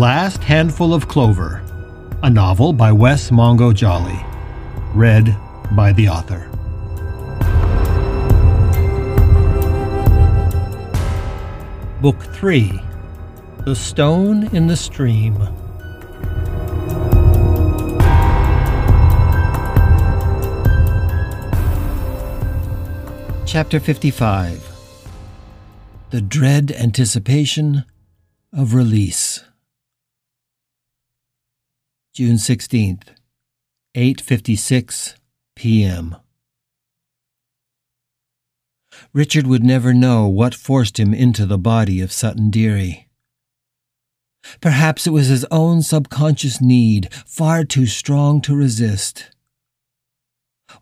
Last Handful of Clover, a novel by Wes Mongo Jolley, read by the author. Book 3 The Stone in the Stream. Chapter 55 The Dread Anticipation of Release. June 16th, 8:56 p.m. Richard would never know what forced him into the body of Sutton Deary. Perhaps it was his own subconscious need, far too strong to resist.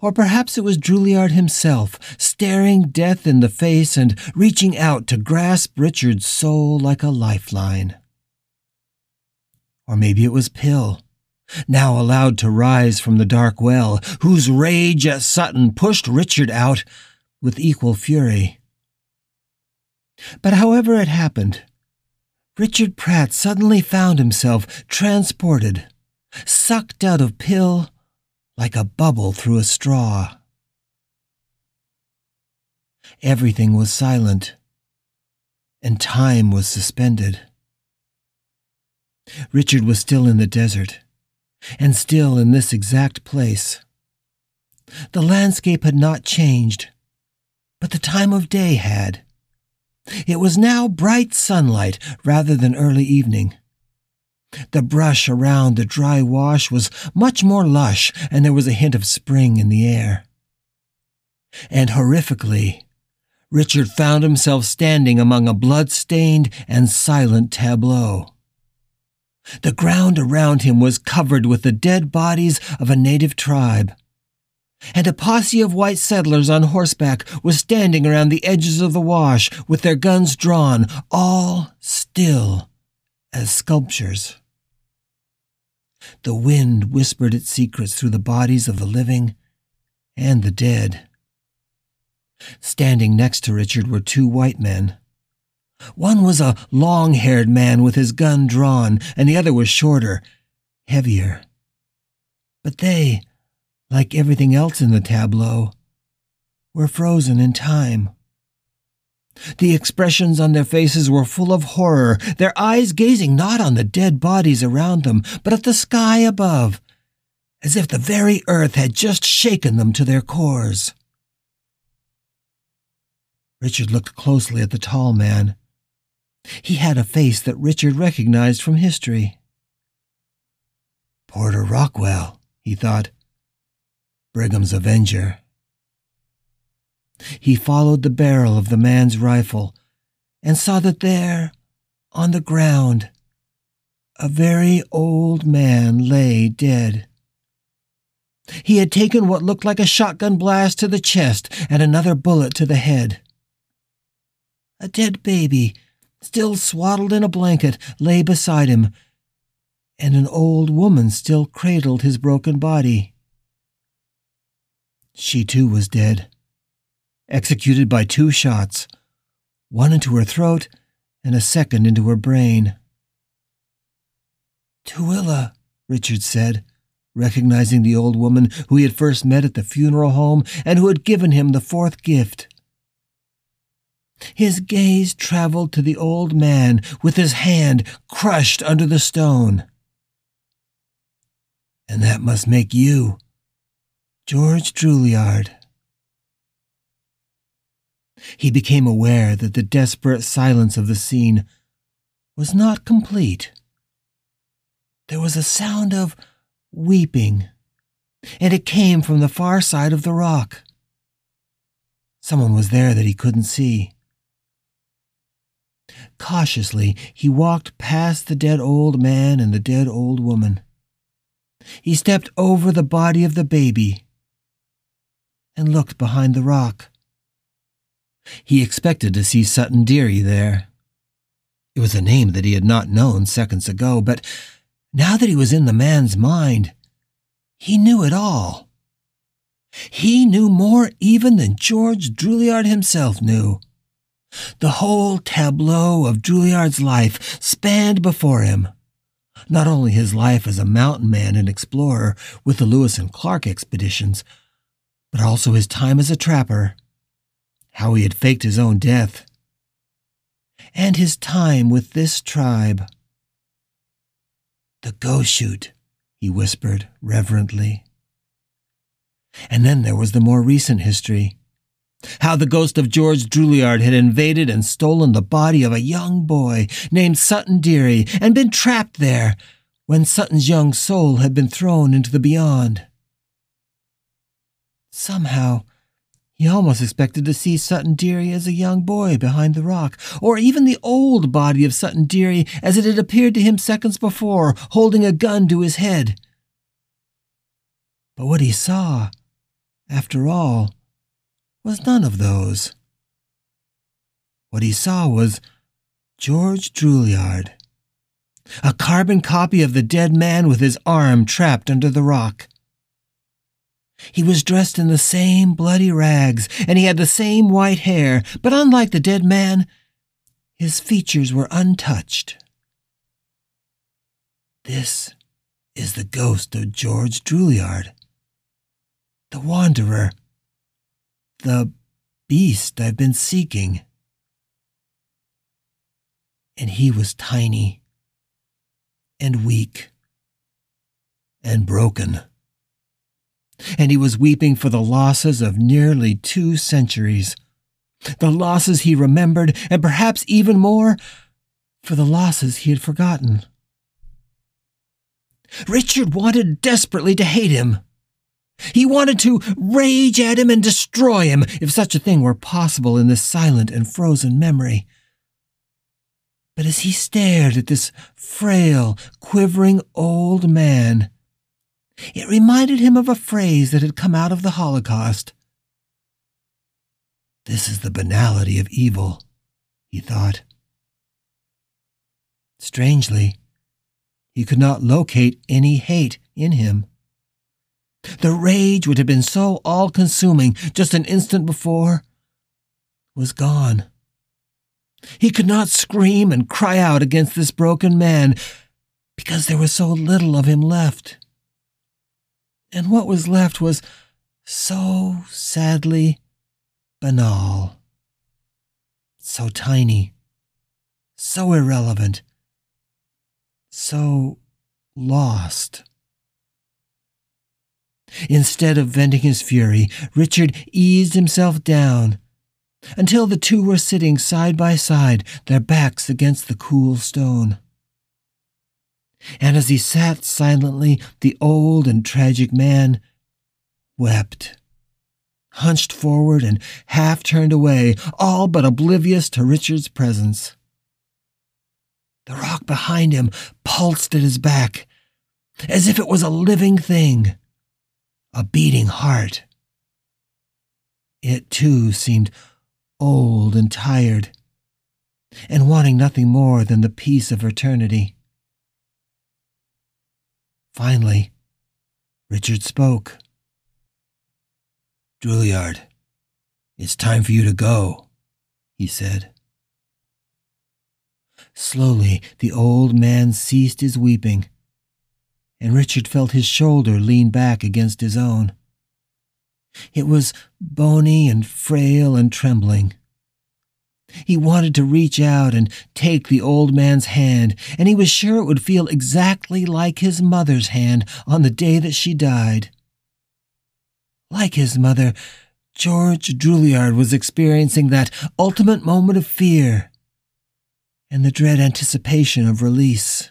Or perhaps it was Drouillard himself, staring death in the face and reaching out to grasp Richard's soul like a lifeline. Or maybe it was Pill, now allowed to rise from the dark well, whose rage at Sutton pushed Richard out with equal fury. But however it happened, Richard Pratt suddenly found himself transported, sucked out of Pill like a bubble through a straw. Everything was silent, and time was suspended. Richard was still in the desert, and still in this exact place. The landscape had not changed, but the time of day had. It was now bright sunlight rather than early evening. The brush around the dry wash was much more lush, and there was a hint of spring in the air. And horrifically, Richard found himself standing among a blood-stained and silent tableau. The ground around him was covered with the dead bodies of a native tribe, and a posse of white settlers on horseback was standing around the edges of the wash with their guns drawn, all still as sculptures. The wind whispered its secrets through the bodies of the living and the dead. Standing next to Richard were two white men. One was a long haired man with his gun drawn, and the other was shorter, heavier. But they, like everything else in the tableau, were frozen in time. The expressions on their faces were full of horror, their eyes gazing not on the dead bodies around them, but at the sky above, as if the very earth had just shaken them to their cores. Richard looked closely at the tall man. He had a face that Richard recognized from history. Porter Rockwell, he thought. Brigham's Avenger. He followed the barrel of the man's rifle and saw that there, on the ground, a very old man lay dead. He had taken what looked like a shotgun blast to the chest and another bullet to the head. A dead baby, still swaddled in a blanket, lay beside him, and an old woman still cradled his broken body. She too was dead executed by two shots, one into her throat and a second into her brain. Tooele, Richard said, recognizing the old woman who he had first met at the funeral home and who had given him the fourth gift. His gaze traveled to the old man with his hand crushed under the stone. And that must make you, George Drouillard he became aware that the desperate silence of the scene was not complete. There was a sound of weeping, and it came from the far side of the rock. Someone was there that he couldn't see. Cautiously, he walked past the dead old man and the dead old woman. He stepped over the body of the baby and looked behind the rock. He expected to see Sutton Deary there. It was a name that he had not known seconds ago, but now that he was in the man's mind, he knew it all. He knew more even than George Drouillard himself knew. The whole tableau of Drouillard's life spanned before him, Not only his life as a mountain man and explorer with the Lewis and Clark expeditions, but also his time as a trapper, how he had faked his own death, and his time with this tribe. The Goshute, he whispered reverently. And then there was the more recent history. How the ghost of George Drouillard had invaded and stolen the body of a young boy named Sutton Deary and been trapped there when Sutton's young soul had been thrown into the beyond. Somehow, he almost expected to see Sutton Deary as a young boy behind the rock, or even the old body of Sutton Deary as it had appeared to him seconds before, holding a gun to his head. But what he saw, after all, was none of those. What he saw was George Drouillard, a carbon copy of the dead man with his arm trapped under the rock. He was dressed in the same bloody rags, and he had the same white hair, but unlike the dead man, his features were untouched. This is the ghost of George Drouillard, the wanderer the beast I've been seeking. And he was tiny and weak and broken. And he was weeping for the losses of nearly two centuries. The losses he remembered, and perhaps even more, for the losses he had forgotten. Richard wanted desperately to hate him. He wanted to rage at him and destroy him, if such a thing were possible in this silent and frozen memory. But as he stared at this frail, quivering old man, it reminded him of a phrase that had come out of the Holocaust. This is the banality of evil, he thought. Strangely, he could not locate any hate in him. The rage which had been so all consuming just an instant before was gone. He could not scream and cry out against this broken man because there was so little of him left. And what was left was so sadly banal, so tiny, so irrelevant, so lost. Instead of venting his fury, Richard eased himself down until the two were sitting side by side, their backs against the cool stone. And as he sat silently, the old and tragic man wept, hunched forward and half turned away, all but oblivious to Richard's presence. The rock behind him pulsed at his back, as if it was a living thing a beating heart. It too seemed old and tired, and wanting nothing more than the peace of eternity. Finally, Richard spoke. Drouillard, it's time for you to go, he said. Slowly, the old man ceased his weeping and Richard felt his shoulder lean back against his own. It was bony and frail and trembling. He wanted to reach out and take the old man's hand, and he was sure it would feel exactly like his mother's hand on the day that she died. Like his mother, George Drouillard was experiencing that ultimate moment of fear and the dread anticipation of release.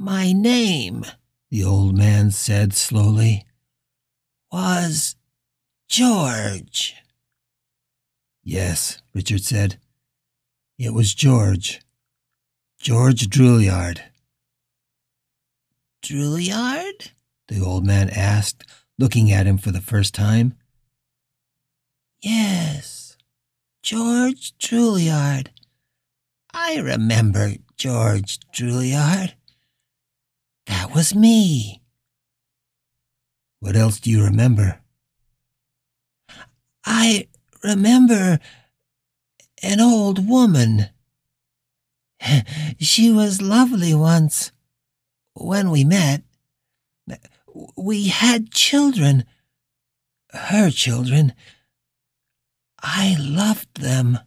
My name, the old man said slowly, was George. Yes, Richard said. It was George. George Drouillard. Drouillard? the old man asked, looking at him for the first time. Yes, George Drouillard. I remember George Drouillard. That was me. What else do you remember? I remember an old woman. She was lovely once. When we met, we had children. Her children. I loved them.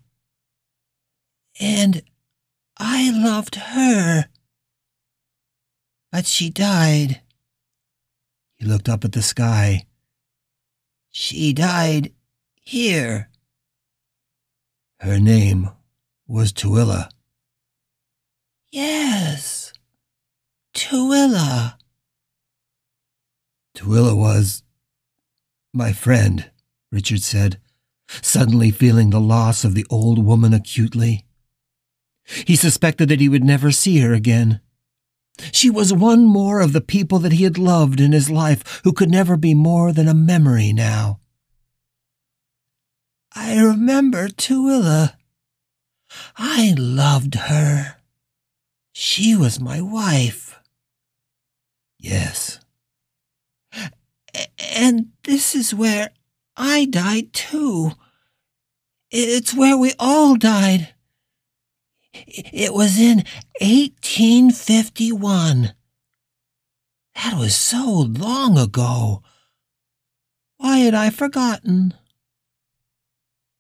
And I loved her. But she died. He looked up at the sky. She died here. Her name was Tuilla. Yes, Tuilla. Tuilla was my friend, Richard said, suddenly feeling the loss of the old woman acutely. He suspected that he would never see her again. She was one more of the people that he had loved in his life who could never be more than a memory now. I remember Tuilla. I loved her. She was my wife. Yes. And this is where I died too. It's where we all died. It was in 1851. That was so long ago. Why had I forgotten?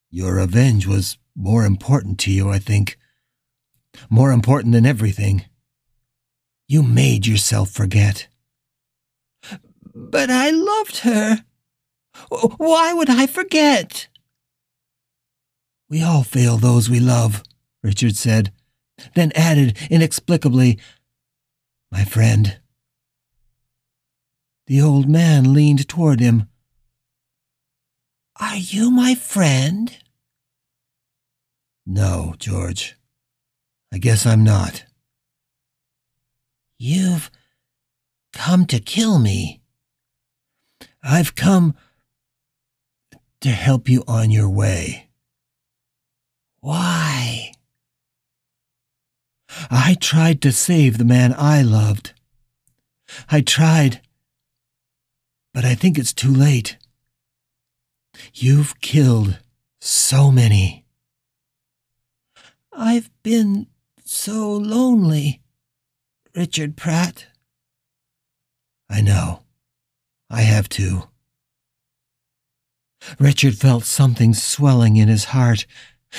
Your revenge was more important to you, I think. More important than everything. You made yourself forget. But I loved her. Why would I forget? We all fail those we love, Richard said, then added inexplicably, My friend. The old man leaned toward him. Are you my friend? No, George. I guess I'm not. You've come to kill me. I've come to help you on your way. Why? I tried to save the man I loved. I tried, but I think it's too late. You've killed so many. I've been so lonely, Richard Pratt. I know. I have too. Richard felt something swelling in his heart,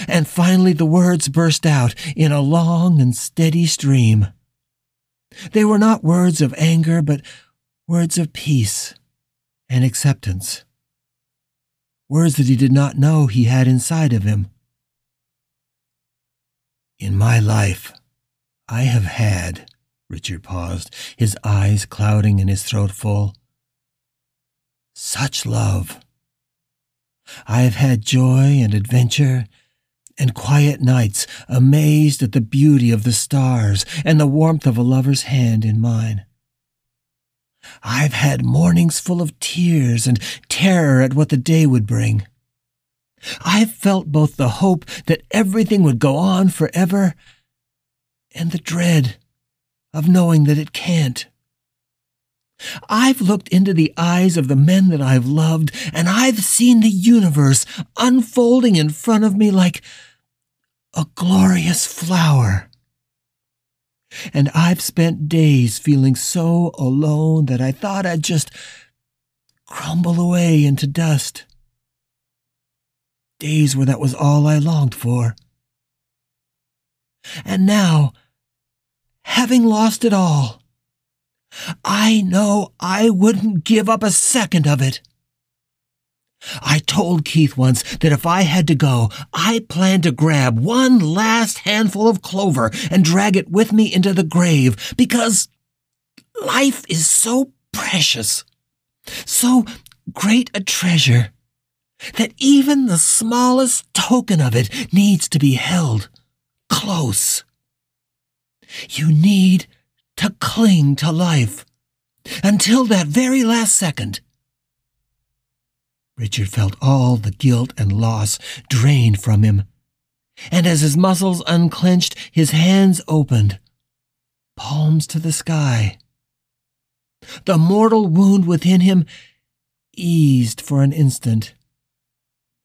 and finally the words burst out in a long and steady stream. They were not words of anger, but words of peace and acceptance. Words that he did not know he had inside of him. In my life, I have had, Richard paused, his eyes clouding and his throat full, such love. I have had joy and adventure and quiet nights amazed at the beauty of the stars and the warmth of a lover's hand in mine. I've had mornings full of tears and terror at what the day would bring. I've felt both the hope that everything would go on forever and the dread of knowing that it can't. I've looked into the eyes of the men that I've loved, and I've seen the universe unfolding in front of me like a glorious flower. And I've spent days feeling so alone that I thought I'd just crumble away into dust days where that was all I longed for. And now, having lost it all, I know I wouldn't give up a second of it. I told Keith once that if I had to go, I planned to grab one last handful of clover and drag it with me into the grave because life is so precious, so great a treasure that even the smallest token of it needs to be held close. You need to cling to life until that very last second. Richard felt all the guilt and loss drained from him, and as his muscles unclenched, his hands opened, palms to the sky. The mortal wound within him eased for an instant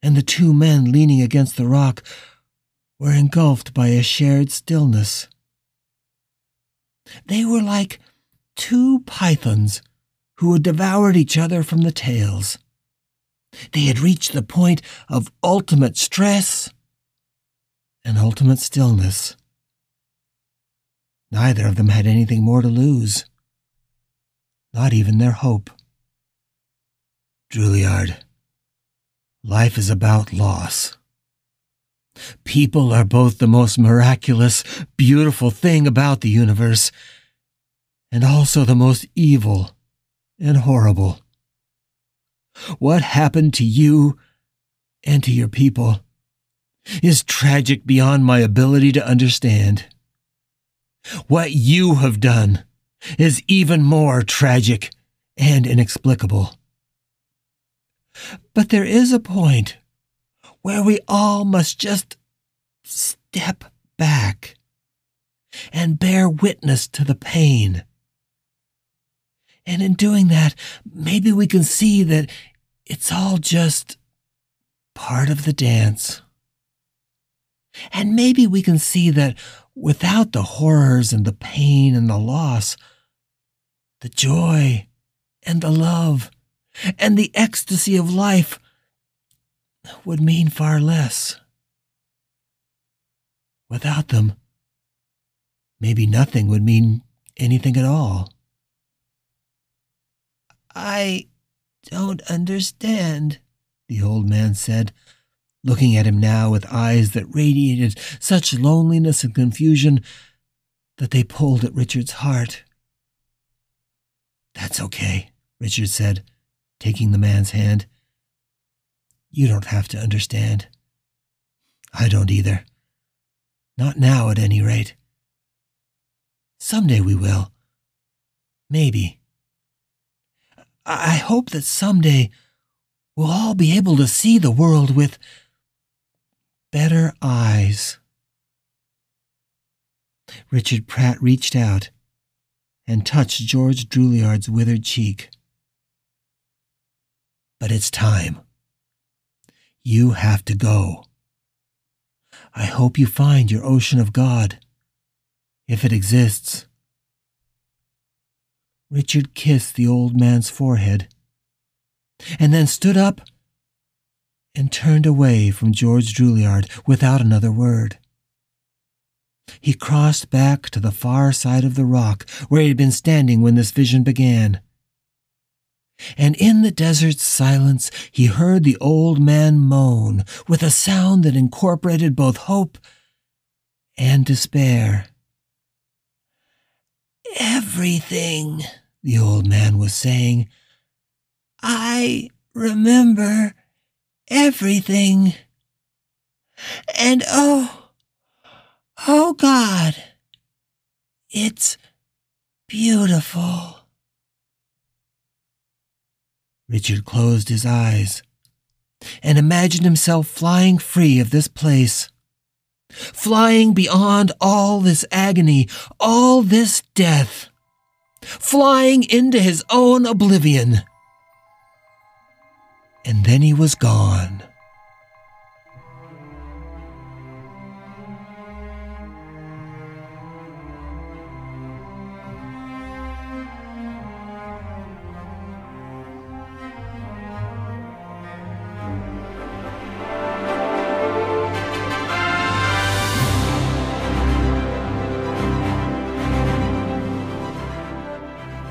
and the two men leaning against the rock were engulfed by a shared stillness. They were like two pythons who had devoured each other from the tails. They had reached the point of ultimate stress and ultimate stillness. Neither of them had anything more to lose, not even their hope. Drouillard, life is about loss. People are both the most miraculous, beautiful thing about the universe, and also the most evil and horrible. What happened to you and to your people is tragic beyond my ability to understand. What you have done is even more tragic and inexplicable. But there is a point where we all must just step back and bear witness to the pain. And in doing that, maybe we can see that it's all just part of the dance. And maybe we can see that without the horrors and the pain and the loss, the joy and the love and the ecstasy of life would mean far less. Without them, maybe nothing would mean anything at all. I don't understand, the old man said, looking at him now with eyes that radiated such loneliness and confusion that they pulled at Richard's heart. That's okay, Richard said, taking the man's hand. You don't have to understand. I don't either. Not now, at any rate. Someday we will. Maybe. I hope that someday we'll all be able to see the world with better eyes. Richard Pratt reached out and touched George Drouillard's withered cheek. But it's time. You have to go. I hope you find your ocean of God, if it exists. Richard kissed the old man's forehead, and then stood up and turned away from George Drouillard without another word. He crossed back to the far side of the rock where he had been standing when this vision began. And in the desert's silence, he heard the old man moan with a sound that incorporated both hope and despair. Everything, the old man was saying. I remember everything. And oh, oh God, it's beautiful. Richard closed his eyes and imagined himself flying free of this place flying beyond all this agony, all this death, flying into his own oblivion. And then he was gone.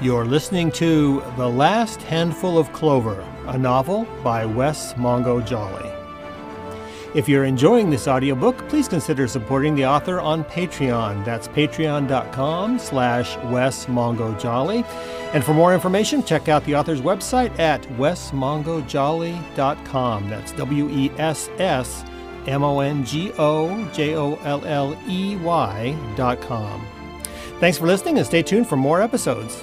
You're listening to The Last Handful of Clover, a novel by Wes Mongo Jolley. If you're enjoying this audiobook, please consider supporting the author on Patreon. That's patreon.com slash Wes Mongo Jolley. And for more information, check out the author's website at wesmongojolley.com. That's W-E-S-S M-O-N-G-O-J-O-L-L-E-Y dot com. Thanks for listening and stay tuned for more episodes.